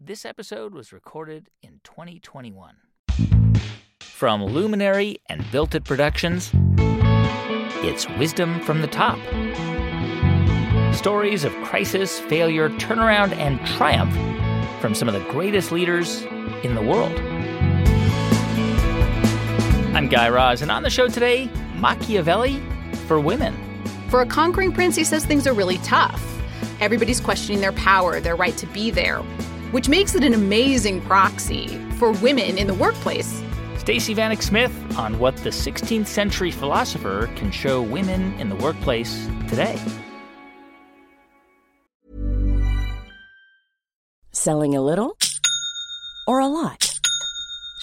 This episode was recorded in 2021. From Luminary and Built It Productions, it's Wisdom from the Top. Stories of crisis, failure, turnaround, and triumph from some of the greatest leaders in the world. I'm Guy Raz, and on the show today, Machiavelli for women. For a conquering prince, he says things are really tough. Everybody's questioning their power, their right to be there, which makes it an amazing proxy for women in the workplace. Stacey Vanek Smith on what the 16th century philosopher can show women in the workplace today. Selling a little or a lot?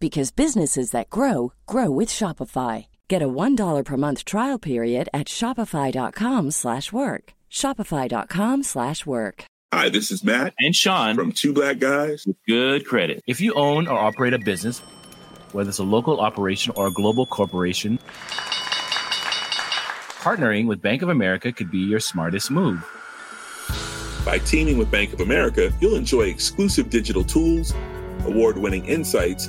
because businesses that grow grow with Shopify. Get a $1 per month trial period at shopify.com/work. shopify.com/work. Hi, this is Matt and Sean from Two Black Guys with Good Credit. If you own or operate a business, whether it's a local operation or a global corporation, partnering with Bank of America could be your smartest move. By teaming with Bank of America, you'll enjoy exclusive digital tools, award winning insights,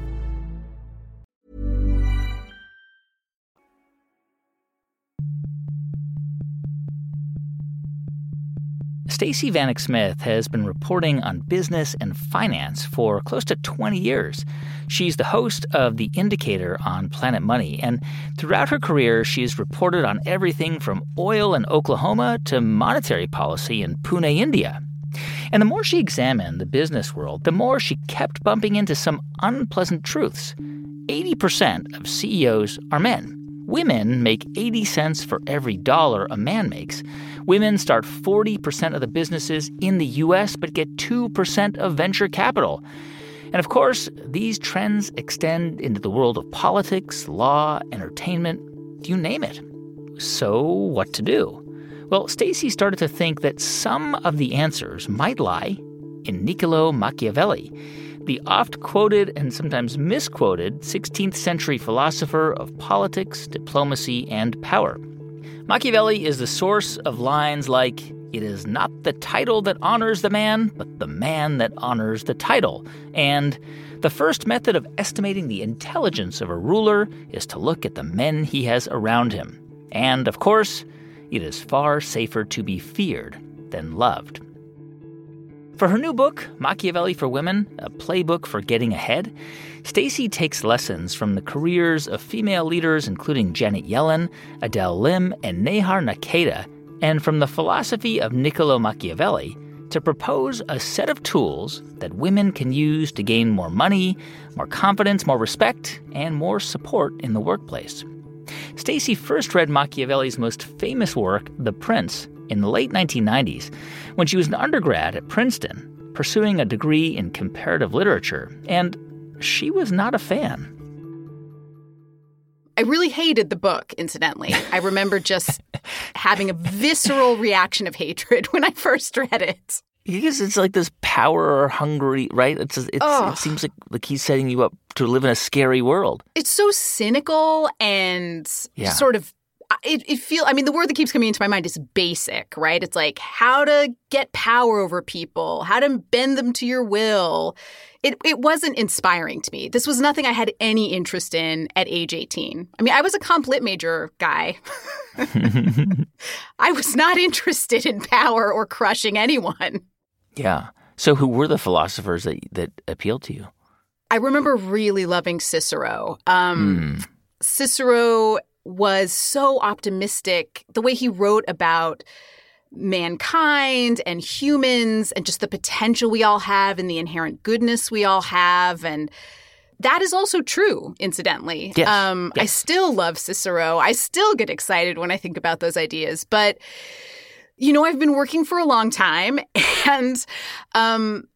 Stacey Vanek Smith has been reporting on business and finance for close to 20 years. She's the host of The Indicator on Planet Money, and throughout her career, she's reported on everything from oil in Oklahoma to monetary policy in Pune, India. And the more she examined the business world, the more she kept bumping into some unpleasant truths. 80% of CEOs are men. Women make 80 cents for every dollar a man makes. Women start 40% of the businesses in the US but get 2% of venture capital. And of course, these trends extend into the world of politics, law, entertainment, you name it. So, what to do? Well, Stacey started to think that some of the answers might lie in Niccolo Machiavelli the oft quoted and sometimes misquoted 16th century philosopher of politics, diplomacy, and power. Machiavelli is the source of lines like, It is not the title that honors the man, but the man that honors the title. And the first method of estimating the intelligence of a ruler is to look at the men he has around him. And, of course, it is far safer to be feared than loved. For her new book, Machiavelli for Women, a playbook for getting ahead, Stacey takes lessons from the careers of female leaders including Janet Yellen, Adele Lim, and Neha Narkhede, and from the philosophy of Niccolo Machiavelli to propose a set of tools that women can use to gain more money, more confidence, more respect, and more support in the workplace. Stacey first read Machiavelli's most famous work, The Prince, in the late 1990s when she was an undergrad at Princeton, pursuing a degree in comparative literature, and she was not a fan. I really hated the book, incidentally. I remember just having a visceral reaction of hatred when I first read it. Because it's like this power hungry, right? It's, it's it seems like like he's setting you up to live in a scary world. It's so cynical and yeah. sort of it, it feel I mean the word that keeps coming into my mind is basic, right? It's like how to get power over people, how to bend them to your will. It it wasn't inspiring to me. This was nothing I had any interest in at age 18. I mean, I was a comp lit major guy. I was not interested in power or crushing anyone. Yeah. So who were the philosophers that that appealed to you? I remember really loving Cicero. Um, mm. Cicero was so optimistic. The way he wrote about mankind and humans and just the potential we all have and the inherent goodness we all have and that is also true, incidentally. Yes. Um, yes. I still love Cicero. I still get excited when I think about those ideas. But, you know, I've been working for a long time and um,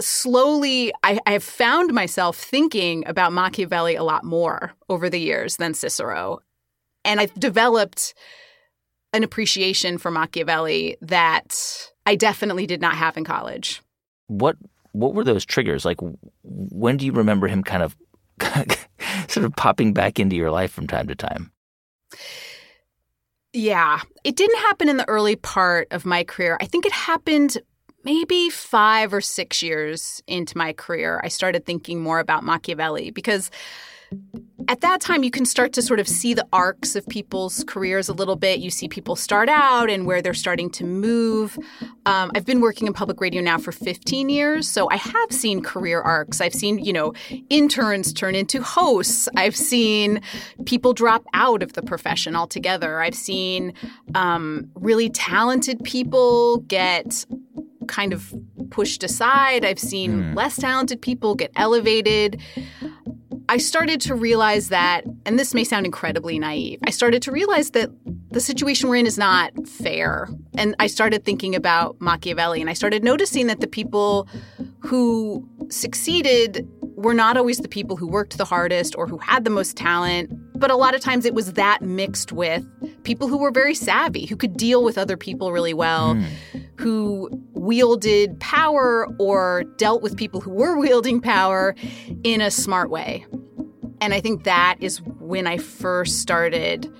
slowly I, I have found myself thinking about Machiavelli a lot more over the years than Cicero. And I've developed an appreciation for Machiavelli that I definitely did not have in college. What what were those triggers? Like, when do you remember him kind of sort of popping back into your life from time to time? Yeah, it didn't happen in the early part of my career. I think it happened maybe five or six years into my career. I started thinking more about Machiavelli because at that time, you can start to sort of see the arcs of people's careers a little bit. You see people start out and where they're starting to move. Um, I've been working in public radio now for 15 years, so I have seen career arcs. I've seen, you know, interns turn into hosts. I've seen people drop out of the profession altogether. I've seen um, really talented people get kind of pushed aside. I've seen mm. less talented people get elevated. I started to realize that, and this may sound incredibly naive, I started to realize that the situation we're in is not fair. And I started thinking about Machiavelli, and I started noticing that the people who succeeded were not always the people who worked the hardest or who had the most talent, but a lot of times it was that mixed with people who were very savvy, who could deal with other people really well, mm. who wielded power or dealt with people who were wielding power in a smart way. And I think that is when I first started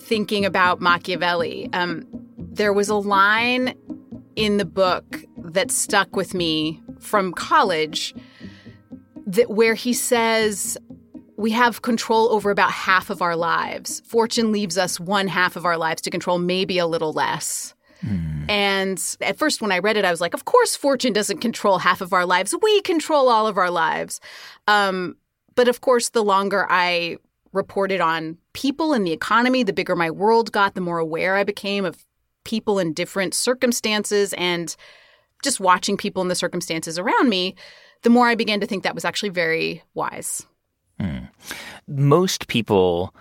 thinking about Machiavelli. Um, there was a line in the book that stuck with me from college that where he says we have control over about half of our lives. Fortune leaves us one half of our lives to control, maybe a little less. Mm. And at first, when I read it, I was like, of course, fortune doesn't control half of our lives. We control all of our lives. Um, but of course, the longer I reported on people and the economy, the bigger my world got, the more aware I became of people in different circumstances and just watching people in the circumstances around me, the more I began to think that was actually very wise. Mm. Most people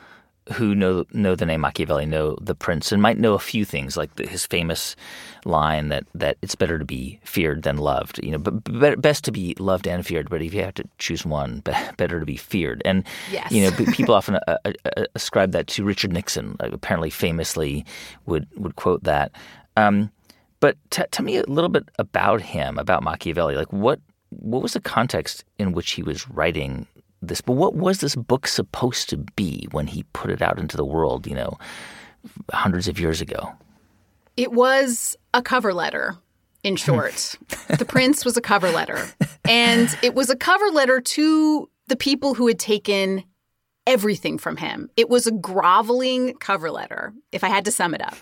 who know know the name Machiavelli know the prince and might know a few things like the, his famous line that that it's better to be feared than loved. You know, but, but best to be loved and feared. But if you have to choose one, better to be feared. And yes. you know, people often uh, uh, uh, ascribe that to Richard Nixon. apparently, famously would would quote that. Um, but t- tell me a little bit about him, about Machiavelli. Like what what was the context in which he was writing this, but what was this book supposed to be when he put it out into the world, you know, hundreds of years ago? It was a cover letter, in short. the Prince was a cover letter. And it was a cover letter to the people who had taken everything from him. It was a groveling cover letter, if I had to sum it up.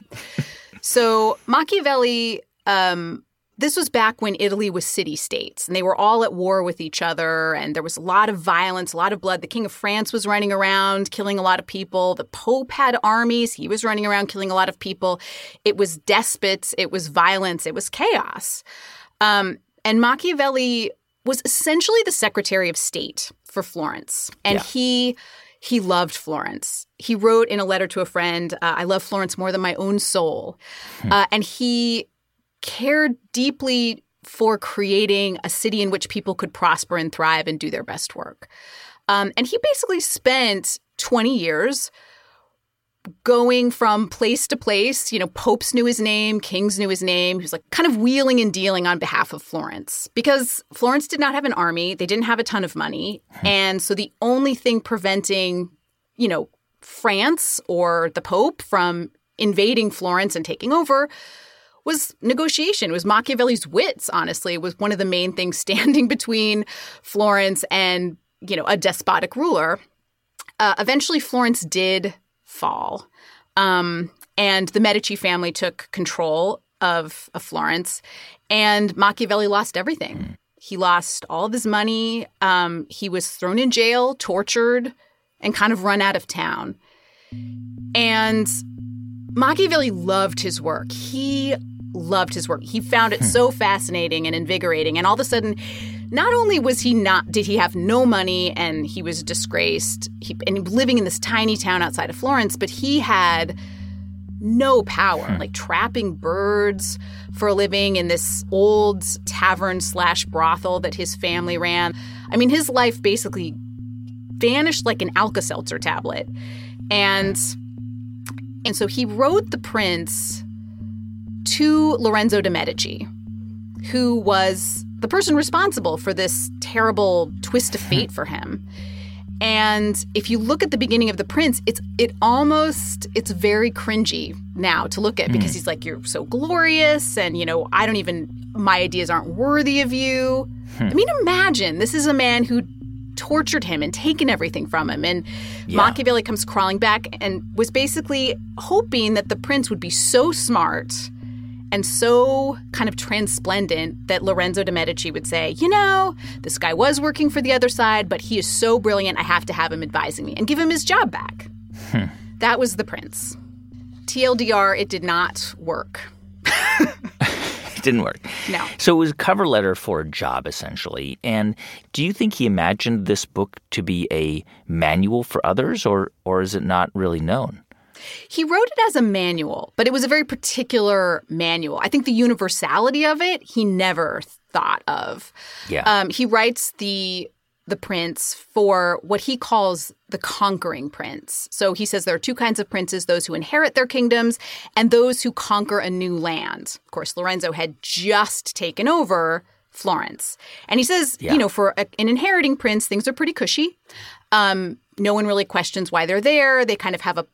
so Machiavelli um, this was back when Italy was city states and they were all at war with each other and there was a lot of violence, a lot of blood. The King of France was running around killing a lot of people. The Pope had armies. He was running around killing a lot of people. It was despots, it was violence, it was chaos. Um, and Machiavelli was essentially the Secretary of State for Florence. And yeah. he he loved Florence. He wrote in a letter to a friend, uh, I love Florence more than my own soul. Hmm. Uh, and he cared deeply for creating a city in which people could prosper and thrive and do their best work. Um, and he basically spent 20 years going from place to place. You know, popes knew his name, kings knew his name. He was like kind of wheeling and dealing on behalf of Florence because Florence did not have an army, they didn't have a ton of money. And so the only thing preventing, you know, France or the Pope from invading Florence and taking over was negotiation. It was Machiavelli's wits, honestly, was one of the main things standing between Florence and, you know, a despotic ruler. Uh, eventually, Florence did fall. Um, and the Medici family took control of, of Florence, and Machiavelli lost everything. He lost all of his money. Um, he was thrown in jail, tortured, and kind of run out of town. And Machiavelli loved his work. He loved his work. He found it hmm. so fascinating and invigorating. And all of a sudden, not only was he not did he have no money and he was disgraced he, and living in this tiny town outside of Florence, but he had no power, hmm. like trapping birds for a living in this old tavern slash brothel that his family ran. I mean, his life basically vanished like an Alka Seltzer tablet. And and so he wrote the prince to Lorenzo de' Medici, who was the person responsible for this terrible twist of fate for him. And if you look at the beginning of The Prince, it's it almost it's very cringy now to look at because mm. he's like you're so glorious and you know I don't even my ideas aren't worthy of you. Hmm. I mean imagine this is a man who tortured him and taken everything from him and yeah. Machiavelli comes crawling back and was basically hoping that the prince would be so smart and so kind of transplendent that Lorenzo de' Medici would say, you know, this guy was working for the other side, but he is so brilliant, I have to have him advising me and give him his job back. Hmm. That was the prince. TLDR, it did not work. it didn't work. No. So it was a cover letter for a job, essentially. And do you think he imagined this book to be a manual for others, or, or is it not really known? He wrote it as a manual, but it was a very particular manual. I think the universality of it, he never thought of. Yeah. Um, he writes the the prince for what he calls the conquering prince. So he says there are two kinds of princes those who inherit their kingdoms and those who conquer a new land. Of course, Lorenzo had just taken over Florence. And he says, yeah. you know, for a, an inheriting prince, things are pretty cushy. Um, no one really questions why they're there. They kind of have a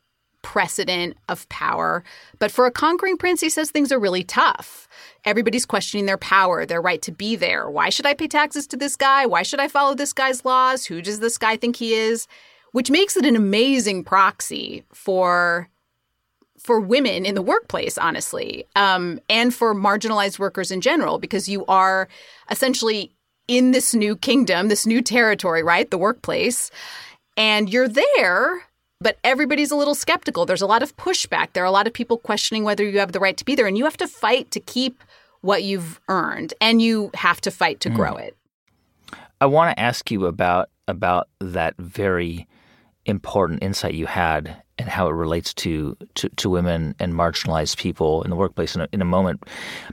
precedent of power. But for a conquering prince, he says things are really tough. Everybody's questioning their power, their right to be there. Why should I pay taxes to this guy? Why should I follow this guy's laws? Who does this guy think he is? Which makes it an amazing proxy for for women in the workplace, honestly, um, and for marginalized workers in general, because you are essentially in this new kingdom, this new territory, right? The workplace. And you're there but everybody's a little skeptical. There's a lot of pushback. There are a lot of people questioning whether you have the right to be there. And you have to fight to keep what you've earned, and you have to fight to mm. grow it. I want to ask you about about that very important insight you had and how it relates to, to, to women and marginalized people in the workplace in a, in a moment.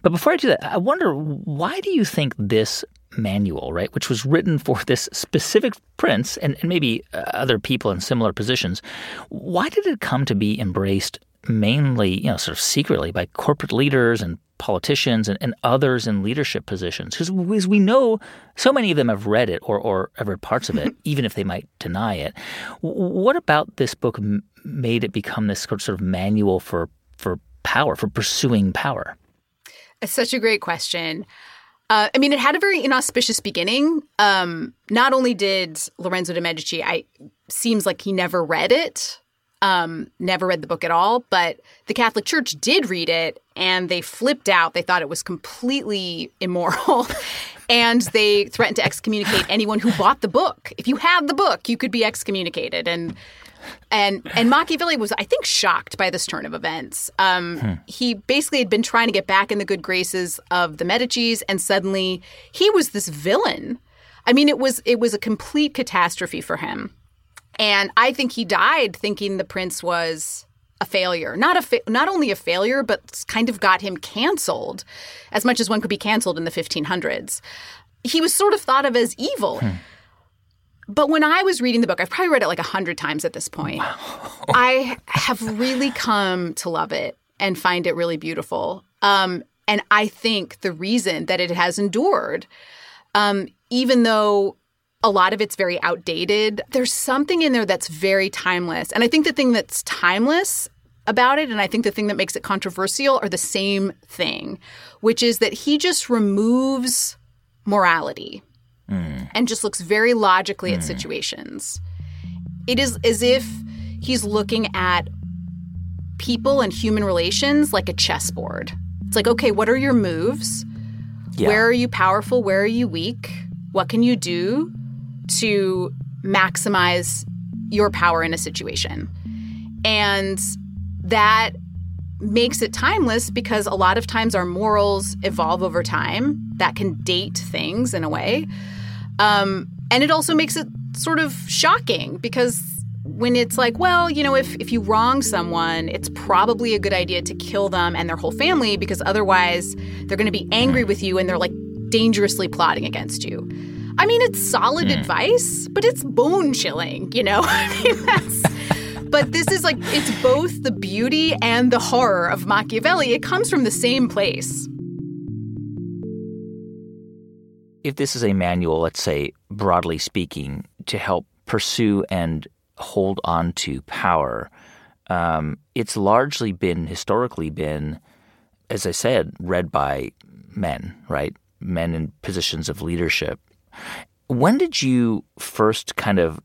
But before I do that, I wonder why do you think this manual, right, which was written for this specific prince and, and maybe uh, other people in similar positions, why did it come to be embraced mainly, you know, sort of secretly by corporate leaders and politicians and, and others in leadership positions? Because as we know, so many of them have read it or, or have read parts of it, even if they might deny it. What about this book made it become this sort of manual for, for power, for pursuing power? It's such a great question. Uh, I mean, it had a very inauspicious beginning. Um, not only did Lorenzo de' Medici, I seems like he never read it, um, never read the book at all, but the Catholic Church did read it, and they flipped out. They thought it was completely immoral, and they threatened to excommunicate anyone who bought the book. If you had the book, you could be excommunicated, and and and Machiavelli was, I think, shocked by this turn of events. Um, hmm. He basically had been trying to get back in the good graces of the Medici's, and suddenly he was this villain. I mean, it was it was a complete catastrophe for him, and I think he died thinking the prince was a failure. Not a fa- not only a failure, but kind of got him canceled, as much as one could be canceled in the 1500s. He was sort of thought of as evil. Hmm. But when I was reading the book, I've probably read it like a hundred times at this point. Wow. I have really come to love it and find it really beautiful. Um, and I think the reason that it has endured, um, even though a lot of it's very outdated, there's something in there that's very timeless. And I think the thing that's timeless about it, and I think the thing that makes it controversial, are the same thing, which is that he just removes morality mm. and just looks very logically mm. at situations. It is as if he's looking at people and human relations like a chessboard. It's like, okay, what are your moves? Yeah. Where are you powerful? Where are you weak? What can you do to maximize your power in a situation? And that makes it timeless because a lot of times our morals evolve over time. That can date things in a way. Um, and it also makes it sort of shocking because when it's like, well, you know, if, if you wrong someone, it's probably a good idea to kill them and their whole family because otherwise they're going to be angry with you and they're like dangerously plotting against you. I mean, it's solid mm. advice, but it's bone chilling, you know? I mean, that's. But this is like, it's both the beauty and the horror of Machiavelli. It comes from the same place. If this is a manual, let's say, broadly speaking, to help pursue and hold on to power, um, it's largely been, historically been, as I said, read by men, right? Men in positions of leadership. When did you first kind of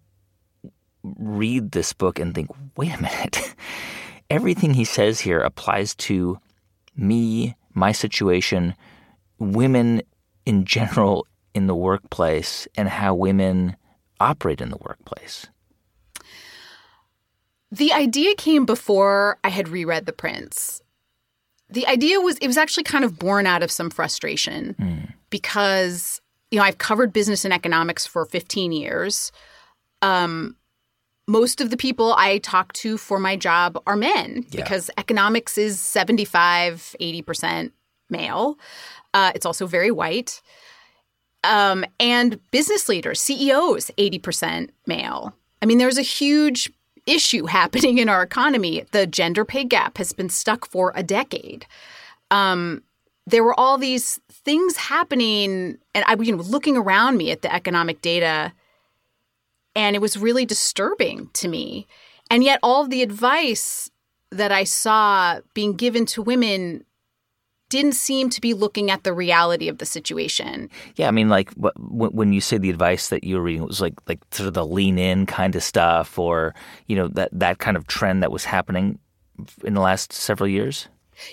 read this book and think, wait a minute, everything he says here applies to me, my situation, women in general in the workplace, and how women operate in the workplace? The idea came before I had reread The Prince. The idea was, it was actually kind of born out of some frustration mm. because, you know, I've covered business and economics for 15 years. Um, most of the people I talk to for my job are men yeah. because economics is 75, 80% male. Uh, it's also very white. Um, and business leaders, CEOs, 80% male. I mean, there's a huge issue happening in our economy. The gender pay gap has been stuck for a decade. Um, there were all these things happening, and I, you know, looking around me at the economic data and it was really disturbing to me. And yet, all the advice that I saw being given to women didn't seem to be looking at the reality of the situation. Yeah, I mean, like when you say the advice that you were reading, it was like like sort of the lean in kind of stuff, or you know that that kind of trend that was happening in the last several years.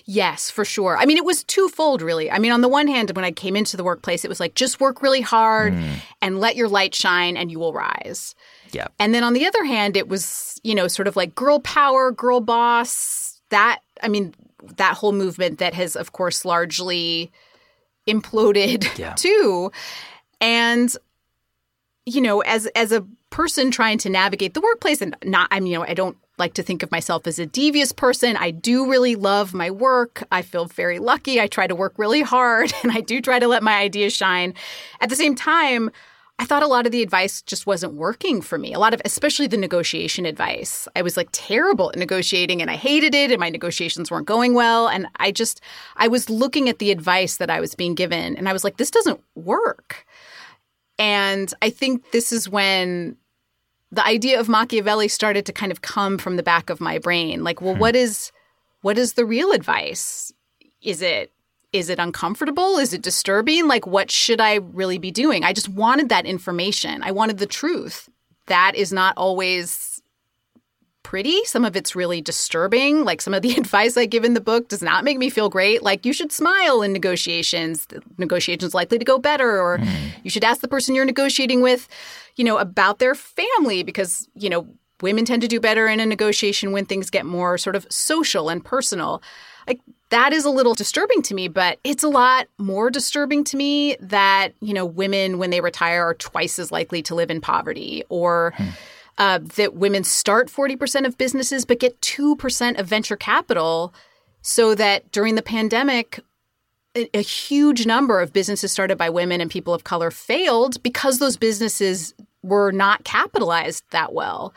Yes, for sure. I mean, it was twofold, really. I mean, on the one hand, when I came into the workplace, it was like just work really hard mm. and let your light shine and you will rise. Yeah. And then on the other hand, it was, you know, sort of like girl power, girl boss. That, I mean, that whole movement that has, of course, largely imploded yeah. too. And, you know, as as a person trying to navigate the workplace and not, I mean, you know, I don't like to think of myself as a devious person. I do really love my work. I feel very lucky. I try to work really hard and I do try to let my ideas shine. At the same time, I thought a lot of the advice just wasn't working for me. A lot of, especially the negotiation advice. I was like terrible at negotiating and I hated it and my negotiations weren't going well. And I just, I was looking at the advice that I was being given and I was like, this doesn't work. And I think this is when the idea of Machiavelli started to kind of come from the back of my brain. Like, well, hmm. what is what is the real advice? Is it is it uncomfortable? Is it disturbing? Like, what should I really be doing? I just wanted that information. I wanted the truth. That is not always pretty. Some of it's really disturbing. Like, some of the advice I give in the book does not make me feel great. Like, you should smile in negotiations. The negotiation's likely to go better. Or mm. you should ask the person you're negotiating with, you know, about their family because, you know, women tend to do better in a negotiation when things get more sort of social and personal. Like, that is a little disturbing to me, but it's a lot more disturbing to me that, you know, women, when they retire, are twice as likely to live in poverty or. Hmm. Uh, that women start 40% of businesses but get 2% of venture capital so that during the pandemic a, a, huge number of businesses started by women and people of color failed because those businesses were not capitalized that well.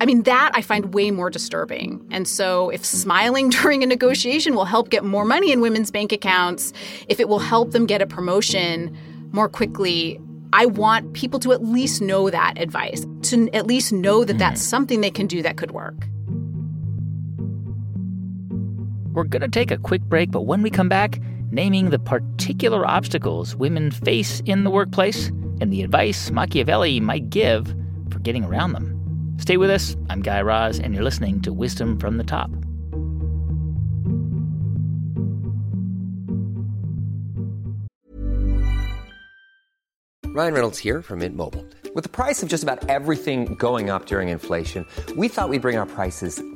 I mean, that I find way more disturbing. And so, if smiling during a negotiation will help get more money in women's bank accounts, if it will help them get a promotion more quickly, I want people to at least know that advice, to at least know that that's mm-hmm. something they can do that could work. We're going to take a quick break, but when we come back, naming the particular obstacles women face in the workplace and the advice Machiavelli might give for getting around them. Stay with us. I'm Guy Raz, and you're listening to Wisdom from the Top. Ryan Reynolds here from Mint Mobile. With the price of just about everything going up during inflation, we thought we'd bring our prices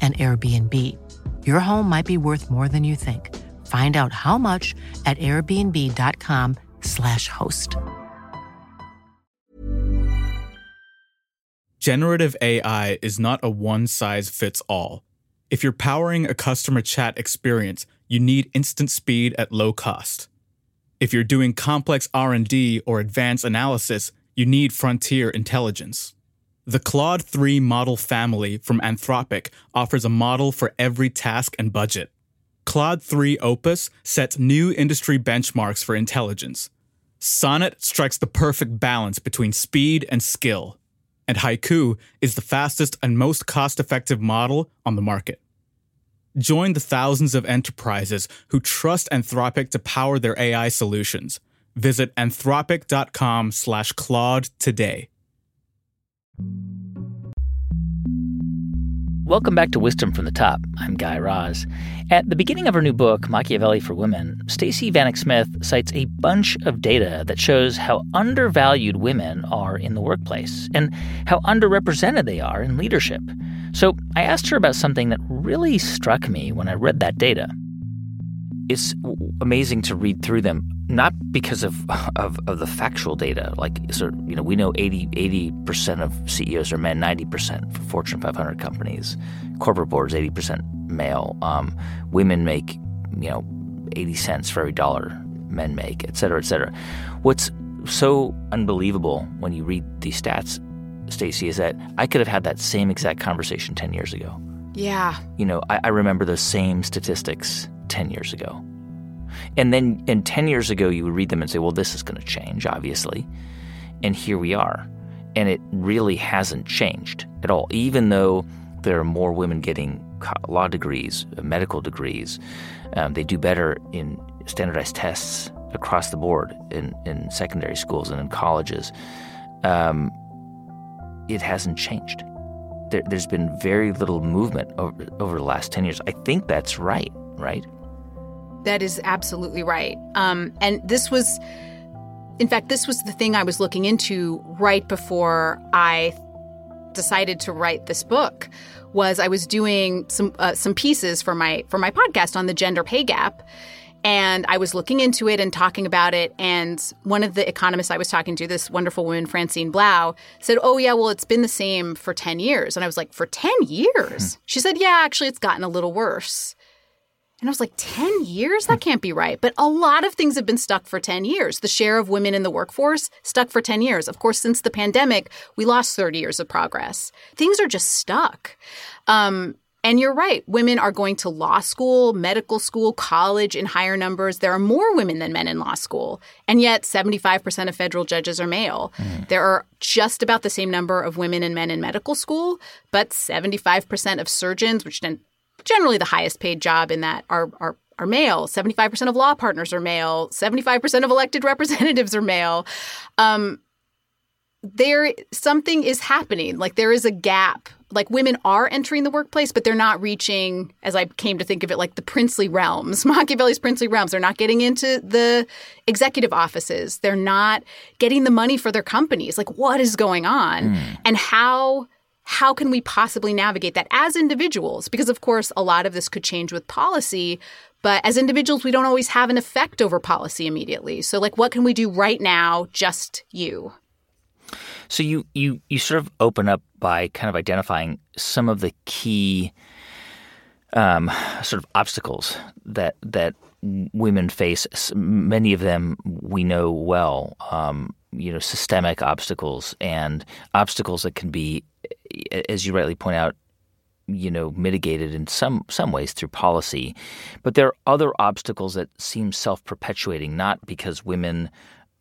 an Airbnb. Your home might be worth more than you think. Find out how much at airbnb.com/slash host. Generative AI is not a one size fits all. If you're powering a customer chat experience, you need instant speed at low cost. If you're doing complex R&D or advanced analysis, you need frontier intelligence. The Claude 3 model family from Anthropic offers a model for every task and budget. Claude 3 Opus sets new industry benchmarks for intelligence. Sonnet strikes the perfect balance between speed and skill. And Haiku is the fastest and most cost effective model on the market. Join the thousands of enterprises who trust Anthropic to power their AI solutions. Visit anthropic.com slash Claude today. Welcome back to Wisdom from the Top. I'm Guy Raz. At the beginning of her new book, Machiavelli for Women, Stacey Vanek Smith cites a bunch of data that shows how undervalued women are in the workplace and how underrepresented they are in leadership. So I asked her about something that really struck me when I read that data. It's amazing to read through them not because of, of, of the factual data. Like, so, you know, we know 80 percent of CEOs are men, ninety percent for Fortune 500 companies. Corporate boards, eighty percent male. Um, women make, you know, eighty cents for every dollar men make, et cetera, et cetera. What's so unbelievable when you read these stats, Stacey, is that I could have had that same exact conversation ten years ago. Yeah. You know, I, I remember those same statistics ten years ago. And then, and 10 years ago, you would read them and say, well, this is going to change, obviously. And here we are. And it really hasn't changed at all, even though there are more women getting law degrees, uh, medical degrees. Um, they do better in standardized tests across the board in, in secondary schools and in colleges. Um, it hasn't changed. There, has been very little movement over, over the last 10 years. I think that's right, right? That is absolutely right. Um, and this was, in fact, this was the thing I was looking into right before I decided to write this book. Was I was doing some uh, some pieces for my for my podcast on the gender pay gap, and I was looking into it and talking about it. And one of the economists I was talking to, this wonderful woman, Francine Blau, said, Oh, yeah, well, it's been the same for 10 years. And I was like, For 10 years? Hmm. She said, Yeah, actually, it's gotten a little worse. And I was like, 10 years? That can't be right. But a lot of things have been stuck for 10 years. The share of women in the workforce stuck for 10 years. Of course, since the pandemic, we lost 30 years of progress. Things are just stuck. Um, and you're right. Women are going to law school, medical school, college in higher numbers. There are more women than men in law school. And yet, 75% of federal judges are male. Mm. There are just about the same number of women and men in medical school, but 75% of surgeons, which then generally the highest paid job in that are, are are male. 75% of law partners are male. 75% of elected representatives are male. Um, there something is happening. Like there is a gap like women are entering the workplace, but they're not reaching, as I came to think of it, like the princely realms, Machiavelli's princely realms. They're not getting into the executive offices. They're not getting the money for their companies. Like, what is going on? Mm. And how how can we possibly navigate that as individuals? Because of course, a lot of this could change with policy, but as individuals, we don't always have an effect over policy immediately. So, like, what can we do right now, just you? So you you you sort of open up by kind of identifying some of the key um, sort of obstacles that that women face. Many of them we know well. Um, you know, systemic obstacles and obstacles that can be, as you rightly point out, you know, mitigated in some some ways through policy. But there are other obstacles that seem self perpetuating, not because women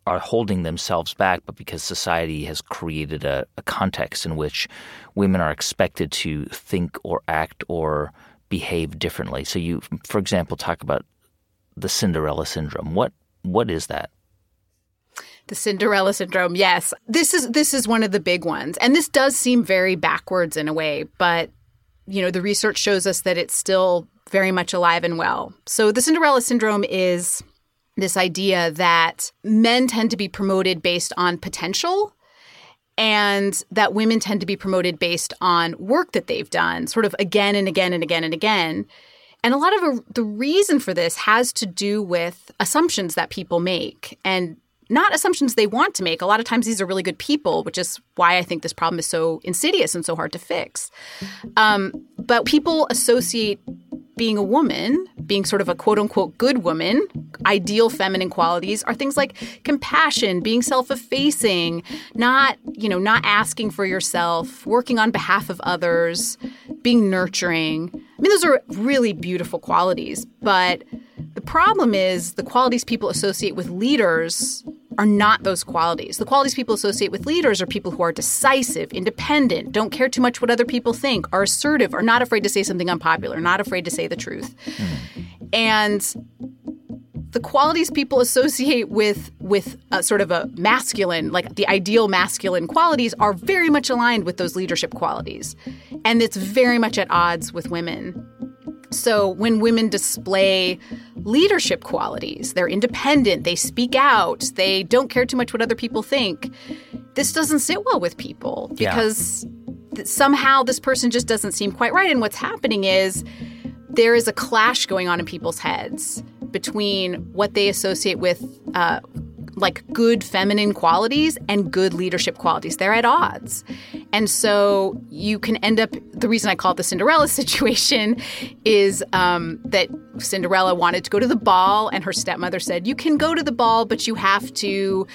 are holding themselves back, but because society has created a, a, context in which women are expected to think or act or behave differently. So you, for example, talk about the Cinderella syndrome. What what is that? The Cinderella syndrome. Yes. This is this is one of the big ones. And this does seem very backwards in a way, but you know, the research shows us that it's still very much alive and well. So the Cinderella syndrome is this idea that men tend to be promoted based on potential and that women tend to be promoted based on work that they've done, sort of again and again and again and again. And a lot of the reason for this has to do with assumptions that people make and not assumptions they want to make. A lot of times these are really good people, which is why I think this problem is so insidious and so hard to fix. Um, but people associate being a woman, being sort of a quote unquote good woman, ideal feminine qualities are things like compassion, being self-effacing, not, you know, not asking for yourself, working on behalf of others, being nurturing. I mean, those are really beautiful qualities, but the problem is the qualities people associate with leaders are not those qualities. The qualities people associate with leaders are people who are decisive, independent, don't care too much what other people think, are assertive, are not afraid to say something unpopular, not afraid to say the truth. And the qualities people associate with with a sort of a masculine, like the ideal masculine qualities, are very much aligned with those leadership qualities, and it's very much at odds with women. So when women display leadership qualities, they're independent, they speak out, they don't care too much what other people think. This doesn't sit well with people because yeah. somehow this person just doesn't seem quite right. And what's happening is there is a clash going on in people's heads between what they associate with uh, like good feminine qualities and good leadership qualities. They're at odds. And so you can end up, the reason I call it the Cinderella situation is um, that Cinderella wanted to go to the ball, and her stepmother said, You can go to the ball, but you have to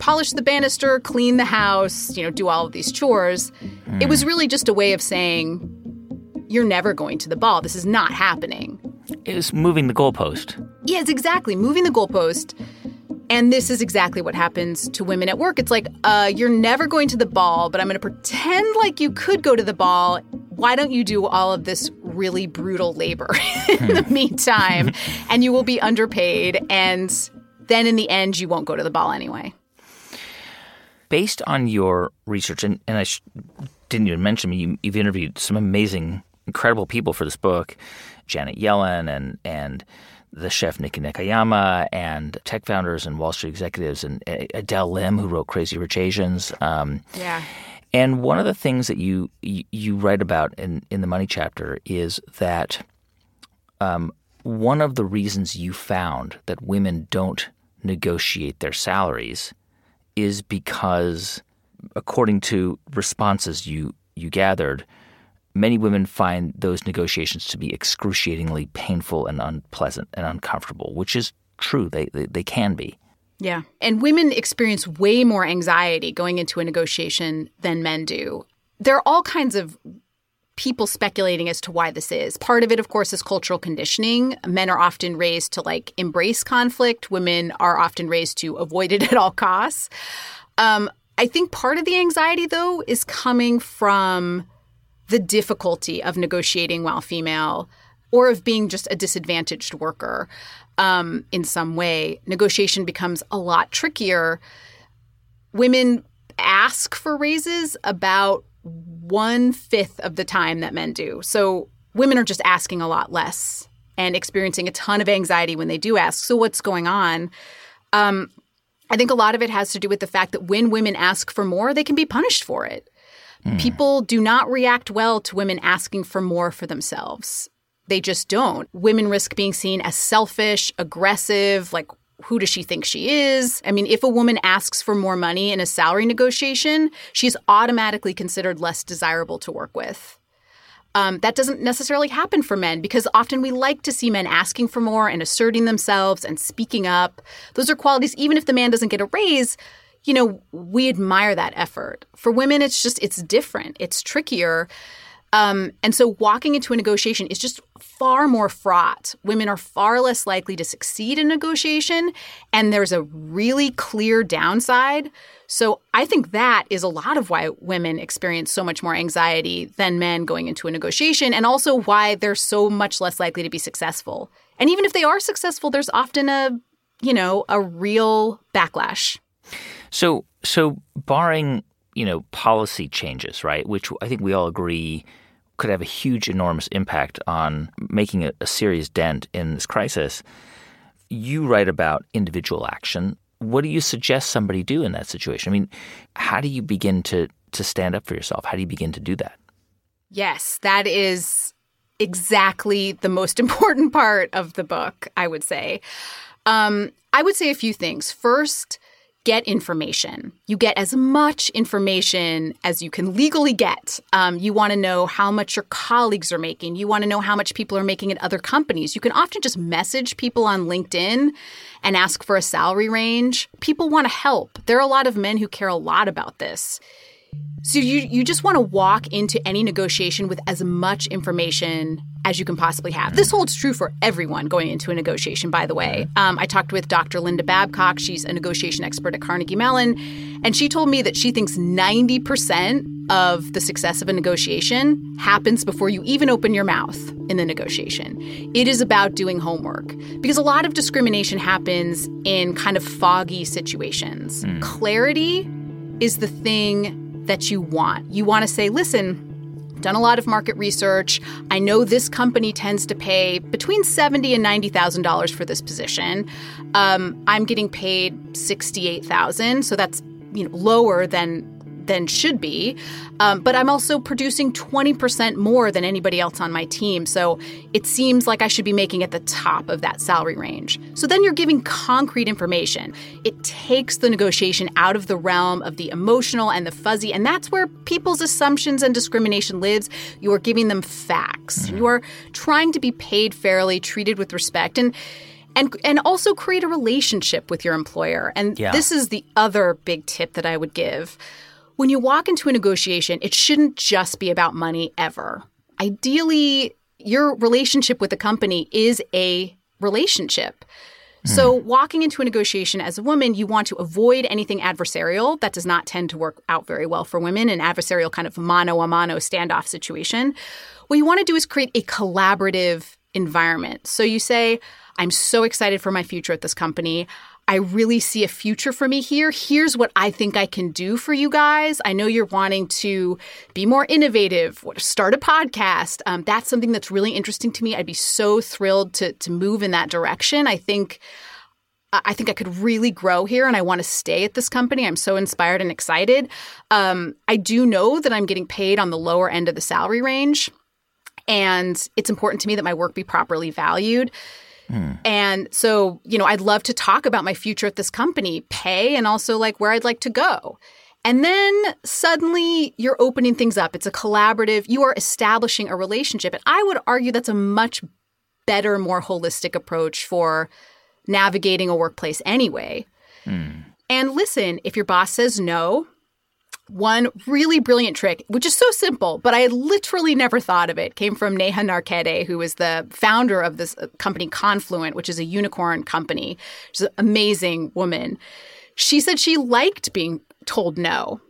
polish the banister, clean the house, you know, do all of these chores. Mm. It was really just a way of saying, You're never going to the ball. This is not happening. It was moving the goalpost. Yes, exactly. Moving the goalpost and this is exactly what happens to women at work. It's like, uh, you're never going to the ball, but I'm going to pretend like you could go to the ball. Why don't you do all of this really brutal labor in the meantime? and you will be underpaid. And then in the end, you won't go to the ball anyway. Based on your research, and, and I sh- didn't even mention, you, you've interviewed some amazing, incredible people for this book Janet Yellen and, and the chef Niki Nakayama and tech founders and Wall Street executives and Adele Lim, who wrote Crazy Rich Asians. Um, yeah. And one of the things that you you write about in, in the money chapter is that um, one of the reasons you found that women don't negotiate their salaries is because, according to responses you you gathered, many women find those negotiations to be excruciatingly painful and unpleasant and uncomfortable, which is true. They, they, they can be. Yeah. And women experience way more anxiety going into a negotiation than men do. There are all kinds of people speculating as to why this is. Part of it, of course, is cultural conditioning. Men are often raised to like embrace conflict, women are often raised to avoid it at all costs. Um, I think part of the anxiety, though, is coming from the difficulty of negotiating while female or of being just a disadvantaged worker um, in some way, negotiation becomes a lot trickier. Women ask for raises about one fifth of the time that men do. So women are just asking a lot less and experiencing a ton of anxiety when they do ask. So what's going on? Um, I think a lot of it has to do with the fact that when women ask for more, they can be punished for it. Mm. People do not react well to women asking for more for themselves. They just don't. Women risk being seen as selfish, aggressive, like who does she think she is? I mean, if a woman asks for more money in a salary negotiation, she's automatically considered less desirable to work with. Um, that doesn't necessarily happen for men because often we like to see men asking for more and asserting themselves and speaking up. Those are qualities, even if the man doesn't get a raise, you know, we admire that effort. For women, it's just, it's different, it's trickier. Um, and so walking into a negotiation is just far more fraught. Women are far less likely to succeed in negotiation, and there's a really clear downside. So I think that is a lot of why women experience so much more anxiety than men going into a negotiation, and also why they're so much less likely to be successful. And even if they are successful, there's often a, you know, a real backlash. So, so barring you know, policy changes, right? Which I think we all agree could have a huge, enormous impact on making a, a serious dent in this crisis. You write about individual action. What do you suggest somebody do in that situation? I mean, how do you begin to to stand up for yourself? How do you begin to do that? Yes, that is exactly the most important part of the book, I would say. Um, I would say a few things. First, get information. You get as much information as you can legally get. Um, you want to know how much your colleagues are making. You want to know how much people are making at other companies. You can often just message people on LinkedIn and ask for a salary range. People want to help. There are a lot of men who care a lot about this. So you you just want to walk into any negotiation with as much information as you can possibly have. This holds true for everyone going into a negotiation, by the way. Um, I talked with Dr. Linda Babcock. She's a negotiation expert at Carnegie Mellon. And she told me that she thinks 90% of the success of a negotiation happens before you even open your mouth in the negotiation. It is about doing homework because a lot of discrimination happens in kind of foggy situations. Mm. Clarity is the thing that you want. You want to say, listen, done a lot of market research. I know this company tends to pay between seventy and ninety thousand dollars for this position. Um, I'm getting paid sixty eight thousand, so that's you know lower than than should be. Um, but I'm also producing 20% more than anybody else on my team. So it seems like I should be making at the top of that salary range. So then you're giving concrete information. It takes the negotiation out of the realm of the emotional and the fuzzy. And that's where people's assumptions and discrimination lives. You are giving them facts. Mm-hmm. You are trying to be paid fairly, treated with respect. And and and also create a relationship with your employer. And yeah. this is the other big tip that I would give. When you walk into a negotiation, it shouldn't just be about money ever. Ideally, your relationship with the company is a relationship. So, hmm. walking into a negotiation as a woman, you want to avoid anything adversarial. That does not tend to work out very well for women, an adversarial kind of mano a mano standoff situation. What you want to do is create a collaborative environment. So, you say, I'm so excited for my future at this company. I really see a future for me here. Here's what I think I can do for you guys. I know you're wanting to be more innovative, start a podcast. Um, that's something that's really interesting to me. I'd be so thrilled to to move in that direction. I think. I think I could really grow here and I want to stay at this company. I'm so inspired and excited. Um, I do know that I'm getting paid on the lower end of the salary range. And it's important to me that my work be properly valued. Mm. And so, you know, I'd love to talk about my future at this company, pay, and also like where I'd like to go. And then suddenly you're opening things up. It's a collaborative, you are establishing a relationship. And I would argue that's a much better, more holistic approach for navigating a workplace anyway. Mm. And listen, if your boss says no, one really brilliant trick, which is so simple, but I literally never thought of it, came from Neha Narkhede, who is the founder of this uh, company Confluent, which is a unicorn company. She's an amazing woman. She said she liked being told no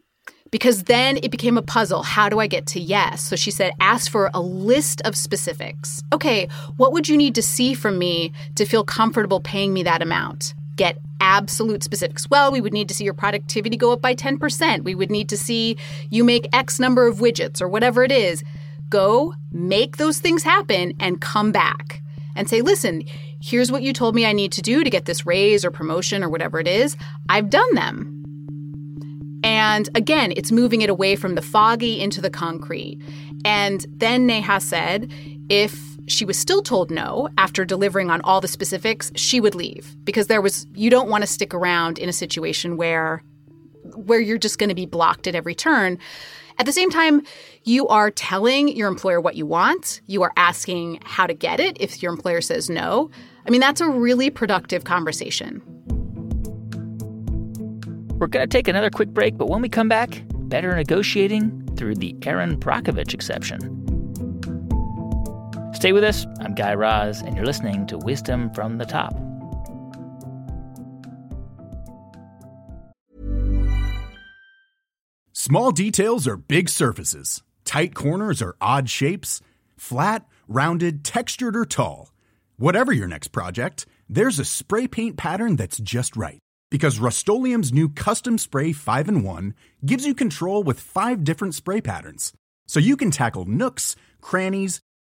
because then it became a puzzle. How do I get to yes? So she said, ask for a list of specifics. Okay, what would you need to see from me to feel comfortable paying me that amount? Get absolute specifics. Well, we would need to see your productivity go up by 10%. We would need to see you make X number of widgets or whatever it is. Go make those things happen and come back and say, listen, here's what you told me I need to do to get this raise or promotion or whatever it is. I've done them. And again, it's moving it away from the foggy into the concrete. And then Neha said if she was still told no after delivering on all the specifics, she would leave because there was you don't want to stick around in a situation where where you're just going to be blocked at every turn. At the same time, you are telling your employer what you want. You are asking how to get it if your employer says no. I mean, that's a really productive conversation. We're going to take another quick break, but when we come back, better negotiating through the Erin Brockovich exception. Stay with us. I'm Guy Raz, and you're listening to Wisdom from the Top. Small details are big surfaces, tight corners are odd shapes, flat, rounded, textured, or tall. Whatever your next project, there's a spray paint pattern that's just right because Rust-Oleum new Custom Spray 5 and 1 gives you control with five different spray patterns. So you can tackle nooks, crannies,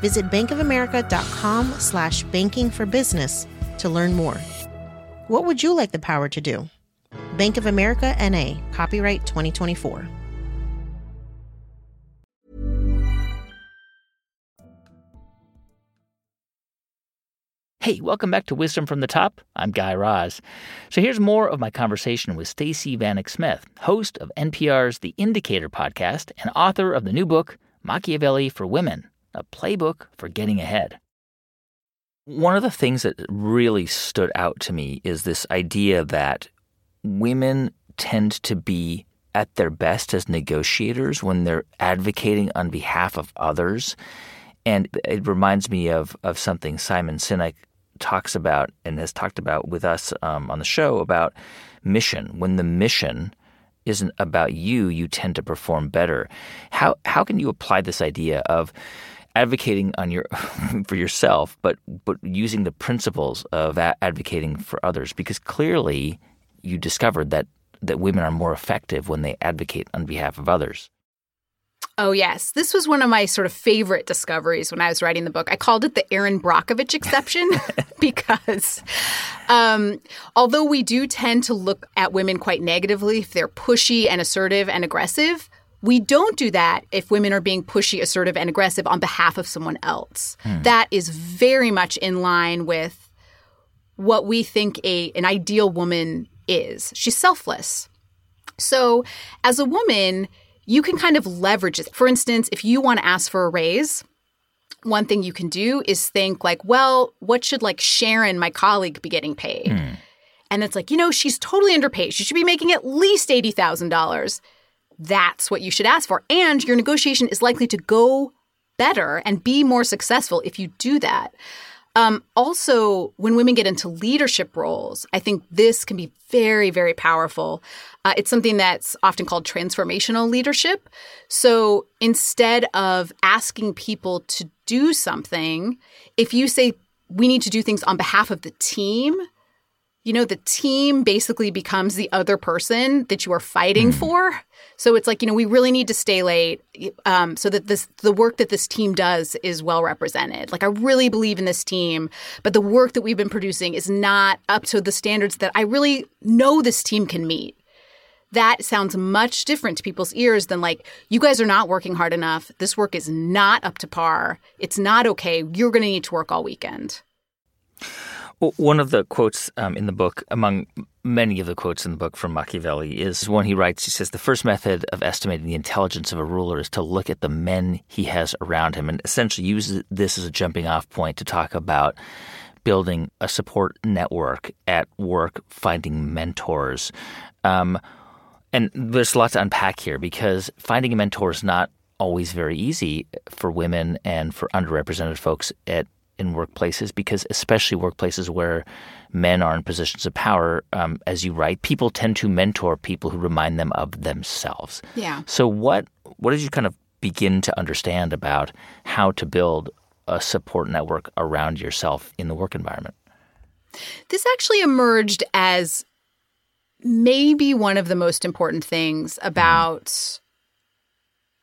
Visit bankofamerica.com slash banking for business to learn more. What would you like the power to do? Bank of America NA, copyright 2024. Hey, welcome back to Wisdom from the Top. I'm Guy Raz. So here's more of my conversation with Stacey Vanek Smith, host of NPR's The Indicator podcast and author of the new book, Machiavelli for Women a playbook for getting ahead. One of the things that really stood out to me is this idea that women tend to be at their best as negotiators when they're advocating on behalf of others. And it reminds me of, of something Simon Sinek talks about and has talked about with us um, on the show about mission. When the mission isn't about you, you tend to perform better. How, how can you apply this idea of advocating on your for yourself, but but using the principles of advocating for others, because clearly you discovered that that women are more effective when they advocate on behalf of others. Oh, yes. This was one of my sort of favorite discoveries when I was writing the book. I called it the Erin Brockovich exception because um, although we do tend to look at women quite negatively if they're pushy and assertive and aggressive, we don't do that if women are being pushy, assertive, and aggressive on behalf of someone else. Hmm. That is very much in line with what we think a an ideal woman is. She's selfless. So, as a woman, you can kind of leverage it. For instance, if you want to ask for a raise, one thing you can do is think like, well, what should like Sharon, my colleague, be getting paid? Hmm. And it's like, you know, she's totally underpaid. She should be making at least $80,000 that's what you should ask for. And your negotiation is likely to go better and be more successful if you do that. Um, also, when women get into leadership roles, I think this can be very, very powerful. Uh, it's something that's often called transformational leadership. So instead of asking people to do something, if you say, we need to do things on behalf of the team, you know, the team basically becomes the other person that you are fighting mm. for. So it's like, you know, we really need to stay late um, so that this the work that this team does is well represented. Like I really believe in this team, but the work that we've been producing is not up to the standards that I really know this team can meet. That sounds much different to people's ears than like, you guys are not working hard enough. This work is not up to par. It's not okay. You're going to need to work all weekend. One of the quotes um, in the book, among many of the quotes in the book from Machiavelli, is one he writes. He says, The first method of estimating the intelligence of a ruler is to look at the men he has around him, and essentially use this as a jumping off point to talk about building a support network at work, finding mentors. Um, and there's a lot to unpack here because finding a mentor is not always very easy for women and for underrepresented folks at in workplaces because especially workplaces where men are in positions of power, um, as you write, people tend to mentor people who remind them of themselves. Yeah. So what what did you kind of begin to understand about how to build a support network around yourself in the work environment? This actually emerged as maybe one of the most important things about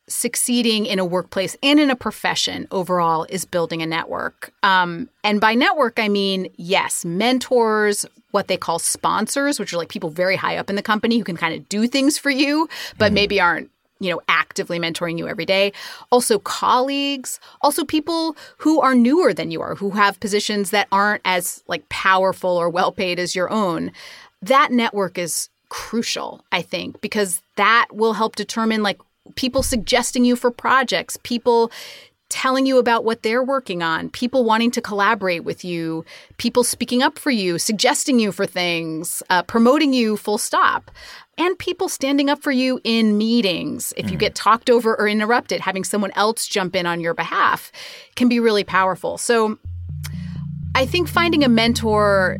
succeeding in a workplace and in a profession overall is building a network. Um, and by network, I mean, yes, mentors, what they call sponsors, which are like people very high up in the company who can kind of do things for you, but mm. maybe aren't you know actively mentoring you every day also colleagues also people who are newer than you are who have positions that aren't as like powerful or well paid as your own that network is crucial i think because that will help determine like people suggesting you for projects, people telling you about what they're working on, people wanting to collaborate with you, people speaking up for you, suggesting you for things, uh, promoting you full stop, and people standing up for you in meetings. If you get talked over or interrupted, having someone else jump in on your behalf can be really powerful. So I think finding a mentor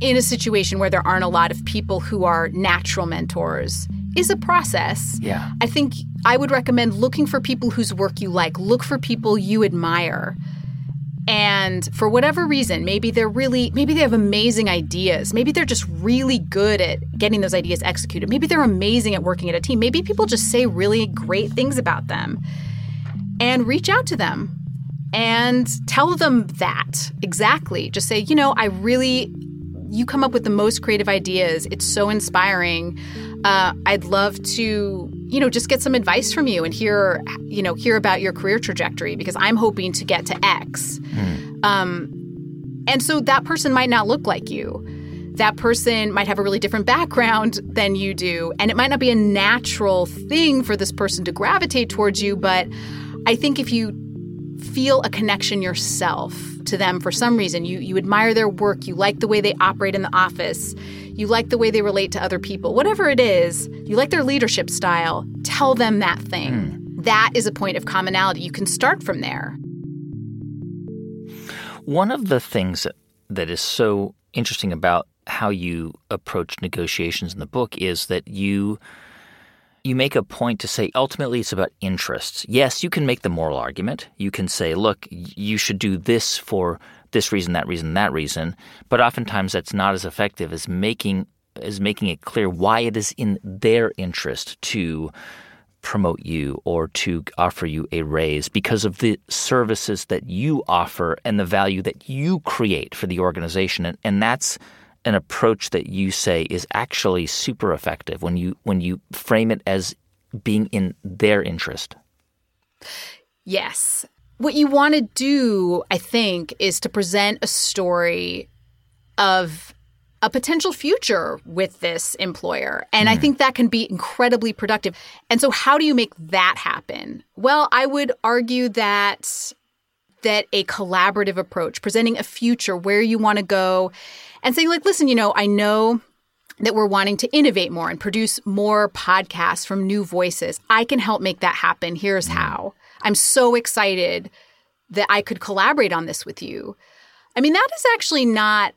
in a situation where there aren't a lot of people who are natural mentors is a process. Yeah. I think I would recommend looking for people whose work you like, look for people you admire. And for whatever reason, maybe they're really, maybe they have amazing ideas. Maybe they're just really good at getting those ideas executed. Maybe they're amazing at working at a team. Maybe people just say really great things about them. And reach out to them and tell them that exactly. Just say, you know, I really, you come up with the most creative ideas. It's so inspiring. Uh, I'd love to, you know, just get some advice from you and hear, you know, hear about your career trajectory because I'm hoping to get to X. Mm. Um, and so that person might not look like you. That person might have a really different background than you do, and it might not be a natural thing for this person to gravitate towards you. But I think if you feel a connection yourself to them for some reason. You you admire their work, you like the way they operate in the office, you like the way they relate to other people. Whatever it is, you like their leadership style, tell them that thing. Mm. That is a point of commonality. You can start from there. One of the things that is so interesting about how you approach negotiations in the book is that you you make a point to say ultimately it's about interests. Yes, you can make the moral argument. You can say, look, you should do this for this reason, that reason, that reason. But oftentimes that's not as effective as making as making it clear why it is in their interest to promote you or to offer you a raise because of the services that you offer and the value that you create for the organization. And, and that's an approach that you say is actually super effective when you when you frame it as being in their interest. Yes. What you want to do, I think, is to present a story of a potential future with this employer. And mm. I hmm. think that can be incredibly productive. And so how do you make that happen? Well, I would argue that that a collaborative approach, presenting a future where you want to go and saying, like, listen, you know, I know that we're wanting to innovate more and produce more podcasts from new voices. I can help make that happen. Here's mm. how. I'm so excited that I could collaborate on this with you. I mean, that is actually not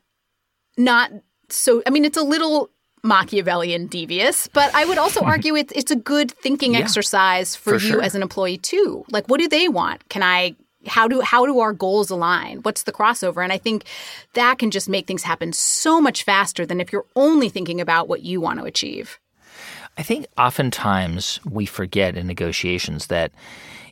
not so I mean, it's a little Machiavellian devious, but I would also argue it's it's a good thinking yeah, exercise for, for you sure. as an employee too. Like what do they want? Can I how do how do our goals align? What's the crossover? And i think that can just make things happen so much faster than if you're only thinking about what you want to achieve. I think oftentimes we forget in negotiations that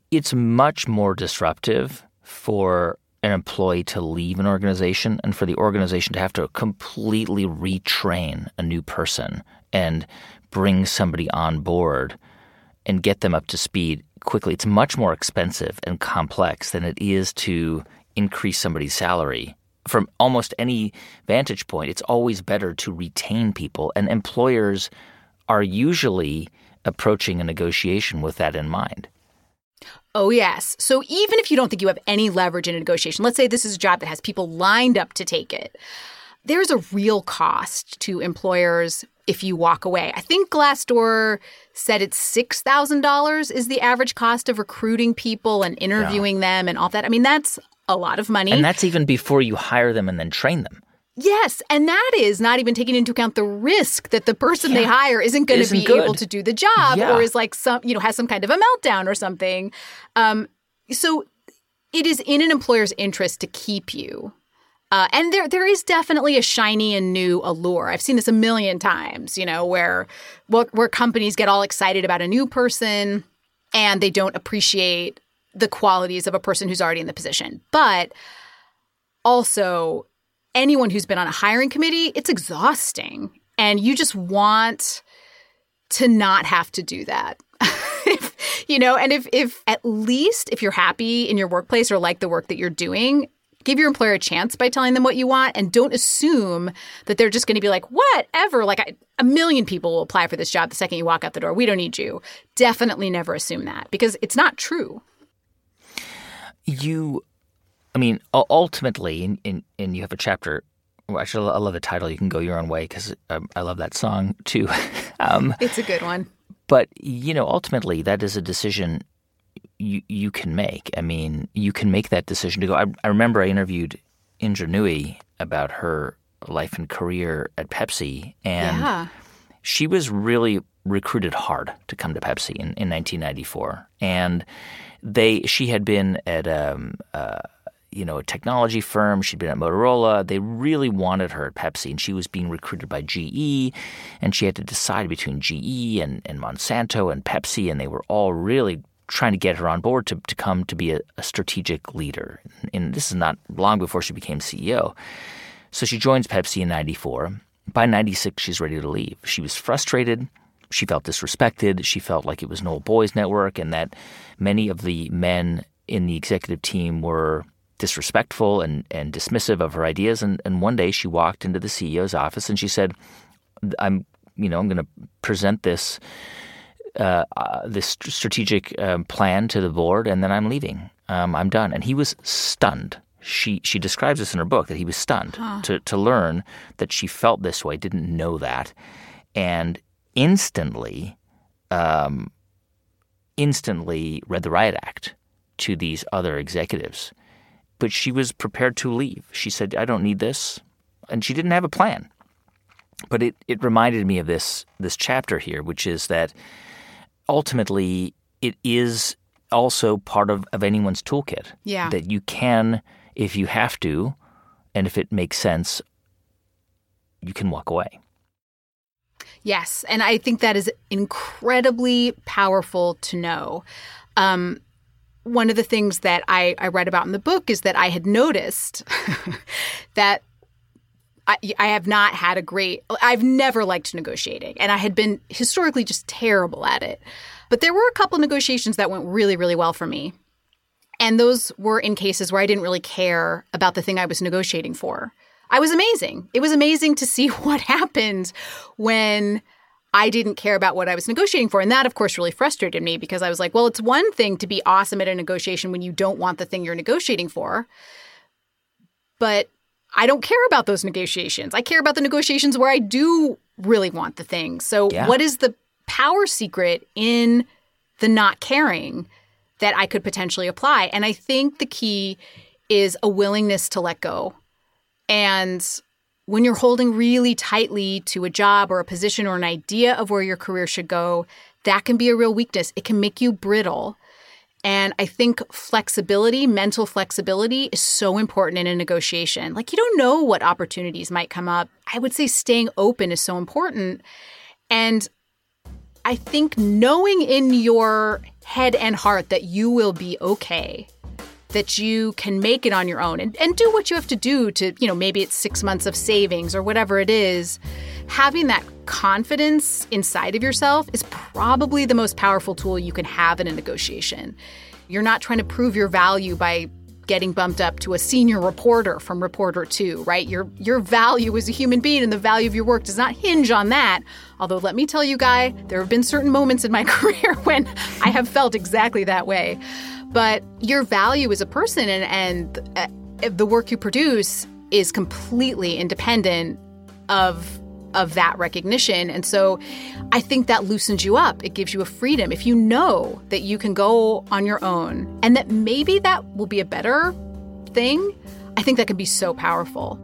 it's much more disruptive for an employee to leave an organization and for the organization to have to completely retrain a new person and bring somebody on board and get them up to speed quickly. It's much more expensive and complex than it is to increase somebody's salary. From almost any vantage point, it's always better to retain people, and employers are usually approaching a negotiation with that in mind. Oh, yes. So even if you don't think you have any leverage in a negotiation, let's say this is a job that has people lined up to take it, there's a real cost to employers if you walk away. I think Glassdoor said it's $6,000 is the average cost of recruiting people and interviewing yeah. them and all that. I mean, that's a lot of money. And that's even before you hire them and then train them. Yes, and that is not even taking into account the risk that the person yeah. they hire isn't going to be good. able to do the job yeah. or is like some, you know, has some kind of a meltdown or something. Um, so it is in an employer's interest to keep you uh, and there there is definitely a shiny and new allure. I've seen this a million times, you know, where where companies get all excited about a new person and they don't appreciate the qualities of a person who's already in the position. But also anyone who's been on a hiring committee, it's exhausting and you just want to not have to do that. if, you know, and if if at least if you're happy in your workplace or like the work that you're doing, give your employer a chance by telling them what you want and don't assume that they're just going to be like whatever like I, a million people will apply for this job the second you walk out the door. We don't need you. Definitely never assume that because it's not true. You i mean ultimately in, in, and you have a chapter actually i love the title you can go your own way because um, i love that song too. Um, it's a good one. but you know ultimately that is a decision you you can make. I mean, you can make that decision to go. I, I remember I interviewed Nooyi about her life and career at Pepsi, and yeah. she was really recruited hard to come to Pepsi in, in 1994, and they she had been at um, uh, you know a technology firm. She'd been at Motorola. They really wanted her at Pepsi, and she was being recruited by GE, and she had to decide between GE and, and Monsanto and Pepsi, and they were all really trying to get her on board to, to come to be a, a strategic leader. And this is not long before she became CEO. So she joins Pepsi in 94. By 96, she's ready to leave. She was frustrated. She felt disrespected. She felt like it was an old boys network and that many of the men in the executive team were disrespectful and, and dismissive of her ideas. And, and one day she walked into the CEO's office and she said, I'm, you know, I'm going to present this uh, uh, this strategic um, plan to the board, and then I'm leaving. Um, I'm done. And he was stunned. She she describes this in her book that he was stunned huh. to to learn that she felt this way, didn't know that, and instantly, um, instantly read the riot act to these other executives. But she was prepared to leave. She said, "I don't need this," and she didn't have a plan. But it, it reminded me of this this chapter here, which is that ultimately it is also part of, of anyone's toolkit. Yeah. That you can, if you have to, and if it makes sense, you can walk away. Yes. And I think that is incredibly powerful to know. Um, one of the things that I, I read about in the book is that I had noticed that I, I, have not had a great, I've never liked negotiating, and I had been historically just terrible at it. But there were a couple negotiations that went really, really well for me. And those were in cases where I didn't really care about the thing I was negotiating for. I was amazing. It was amazing to see what happened when I didn't care about what I was negotiating for. And that, of course, really frustrated me because I was like, well, it's one thing to be awesome at a negotiation when you don't want the thing you're negotiating for. But I don't care about those negotiations. I care about the negotiations where I do really want the thing. So, yeah. what is the power secret in the not caring that I could potentially apply? And I think the key is a willingness to let go. And when you're holding really tightly to a job or a position or an idea of where your career should go, that can be a real weakness. It can make you brittle. And I think flexibility, mental flexibility, is so important in a negotiation. Like, you don't know what opportunities might come up. I would say staying open is so important. And I think knowing in your head and heart that you will be okay, that you can make it on your own and, and do what you have to do to, you know, maybe it's six months of savings or whatever it is. Having that confidence inside of yourself is probably the most powerful tool you can have in a negotiation. You're not trying to prove your value by getting bumped up to a senior reporter from reporter 2, right? Your your value as a human being and the value of your work does not hinge on that. Although let me tell you guy, there have been certain moments in my career when I have felt exactly that way. But your value as a person and and uh, the work you produce is completely independent of of that recognition. And so I think that loosens you up. It gives you a freedom. If you know that you can go on your own and that maybe that will be a better thing, I think that can be so powerful.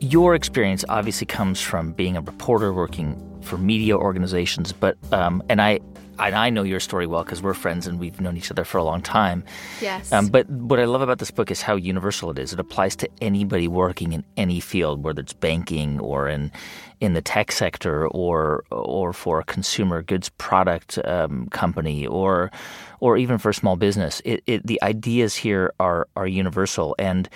Your experience obviously comes from being a reporter working for media organizations, but um, and I and I know your story well because we're friends and we've known each other for a long time. Yes. Um, but what I love about this book is how universal it is. It applies to anybody working in any field, whether it's banking or in in the tech sector or or for a consumer goods product um, company or or even for a small business. It, it, the ideas here are are universal and.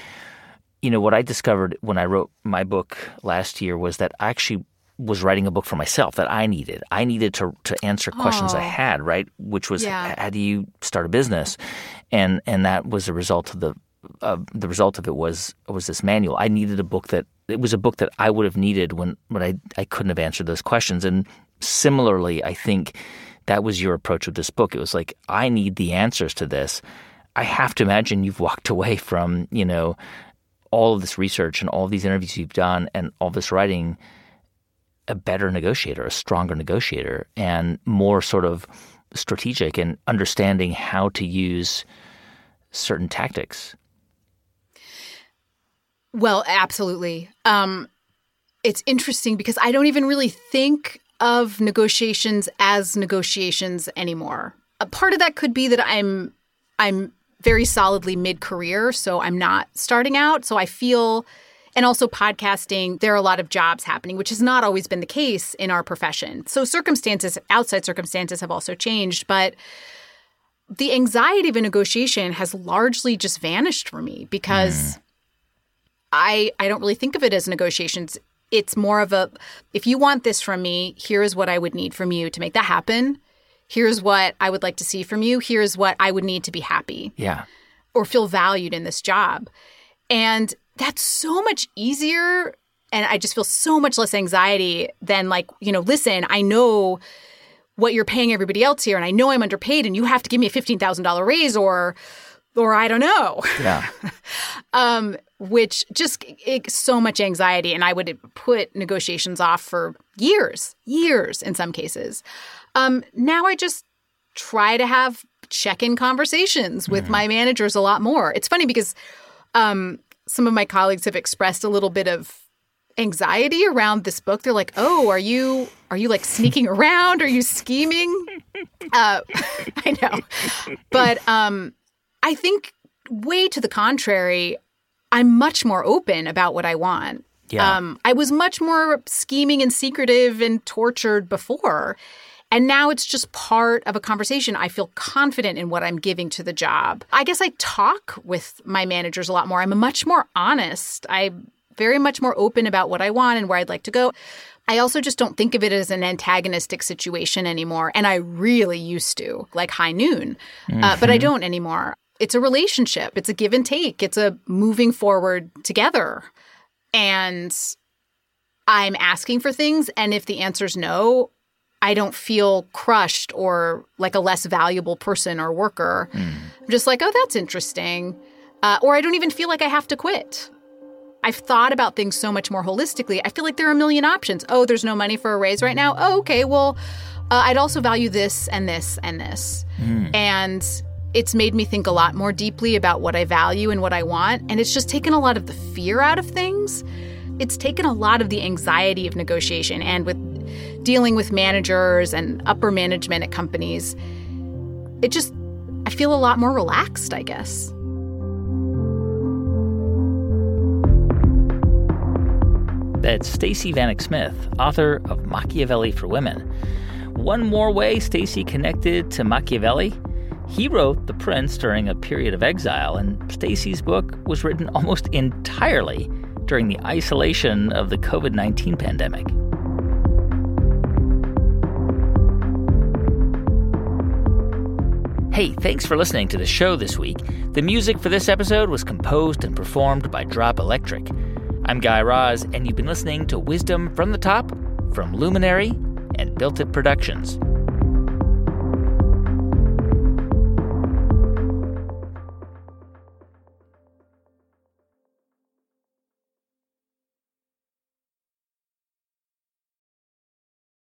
You know what I discovered when I wrote my book last year was that I actually was writing a book for myself that I needed. I needed to to answer questions I had, right? Which was Yeah. how do you start a business, and and that was the result of the uh, the result of it was was this manual. I needed a book that it was a book that I would have needed when when I I couldn't have answered those questions. And similarly, I think that was your approach with this book. It was like I need the answers to this. I have to imagine you've walked away from you know all of this research and all of these interviews you've done and all this writing a better negotiator, a stronger negotiator, and more sort of strategic and understanding how to use certain tactics. Well, absolutely. Um, it's interesting because I don't even really think of negotiations as negotiations anymore. A part of that could be that I'm I'm very solidly mid-career, so I'm not starting out. So I feel and also podcasting, there are a lot of jobs happening, which has not always been the case in our profession. So circumstances, outside circumstances have also changed, but the anxiety of a negotiation has largely just vanished for me because mm. I I don't really think of it as negotiations. It's more of a if you want this from me, here's what I would need from you to make that happen. Here's what I would like to see from you. Here's what I would need to be happy Yeah. or feel valued in this job. And that's so much easier and I just feel so much less anxiety than like, you know, listen, I know what you're paying everybody else here and I know I'm underpaid and you have to give me a $15,000 raise or or I don't know. Yeah. um, which just it, so much anxiety, and I would put negotiations off for years, years in some cases. Um, now I just try to have check-in conversations with my managers a lot more. It's funny because um, some of my colleagues have expressed a little bit of anxiety around this book. They're like, "Oh, are you are you like sneaking around? Are you scheming?" Uh, I know, but um, I think way to the contrary. I'm much more open about what I want. Yeah. Um, I was much more scheming and secretive and tortured before. And now it's just part of a conversation. I feel confident in what I'm giving to the job. I guess I talk with my managers a lot more. I'm much more honest. I'm very much more open about what I want and where I'd like to go. I also just don't think of it as an antagonistic situation anymore. And I really used to, like high noon, uh, but I Mhm. don't anymore. It's a relationship, it's a give and take, it's a moving forward together. And I'm asking for things. And if the answer's no, I don't feel crushed or like a less valuable person or worker. I'm just like, oh, that's interesting. Uh, or I don't even feel like I have to quit. I've thought about things so much more holistically. I feel like there are a million options. Oh, there's no money for a raise right now. Oh, okay. Well, uh, I'd also value this and this and this. And it's made me think a lot more deeply about what I value and what I want. And it's just taken a lot of the fear out of things. It's taken a lot of the anxiety of negotiation and with dealing with managers and upper management at companies. it just, I feel a lot more relaxed, I guess. That's Stacey Vanek Smith, author of Machiavelli for Women. One more way Stacey connected to Machiavelli he wrote The Prince during a period of exile, and Stacey's book was written almost entirely during the isolation of the COVID 19 pandemic. Hey, thanks for listening to the show this week. The music for this episode was composed and performed by Drop Electric. I'm Guy Raz, and you've been listening to Wisdom from the Top from Luminary and Built It Productions.